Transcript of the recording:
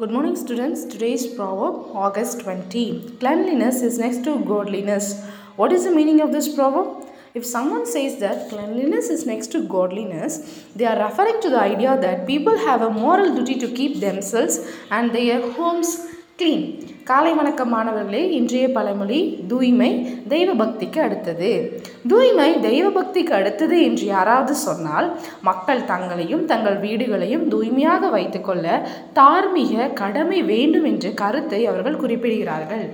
Good morning, students. Today's proverb, August 20. Cleanliness is next to godliness. What is the meaning of this proverb? If someone says that cleanliness is next to godliness, they are referring to the idea that people have a moral duty to keep themselves and their homes clean. காலை வணக்கம் மாணவர்களே இன்றைய பழமொழி தூய்மை தெய்வ பக்திக்கு அடுத்தது. தூய்மை தெய்வ பக்திக்கு அடுத்தது என்று யாராவது சொன்னால் மக்கள் தங்களையும் தங்கள் வீடுகளையும் தூய்மையாக வைத்துக்கொள்ள தார்மீக கடமை வேண்டும் என்ற கருத்தை அவர்கள் குறிப்பிடுகிறார்கள்.